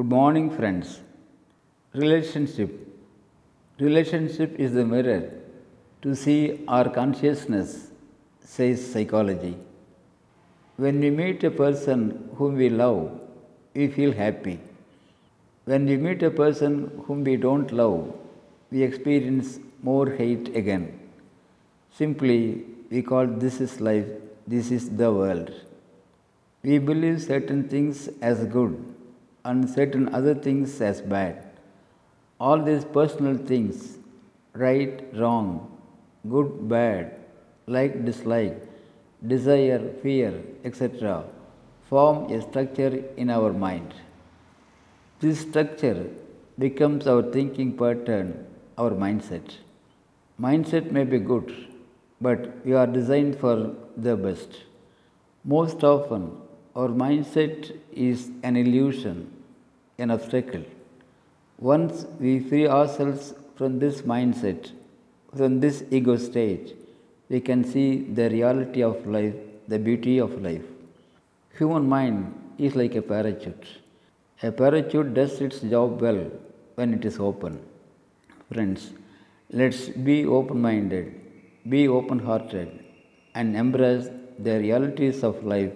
Good morning, friends. Relationship. Relationship is the mirror to see our consciousness, says psychology. When we meet a person whom we love, we feel happy. When we meet a person whom we don't love, we experience more hate again. Simply, we call this is life, this is the world. We believe certain things as good and certain other things as bad. All these personal things, right, wrong, good, bad, like, dislike, desire, fear, etc., form a structure in our mind. This structure becomes our thinking pattern, our mindset. Mindset may be good, but we are designed for the best. Most often, our mindset is an illusion, an obstacle. Once we free ourselves from this mindset, from this ego stage, we can see the reality of life, the beauty of life. Human mind is like a parachute. A parachute does its job well when it is open. Friends, let's be open minded, be open hearted, and embrace the realities of life,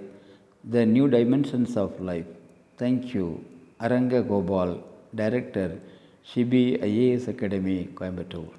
the new dimensions of life. Thank you. Arangagopal director C B I A S academy Coimbatore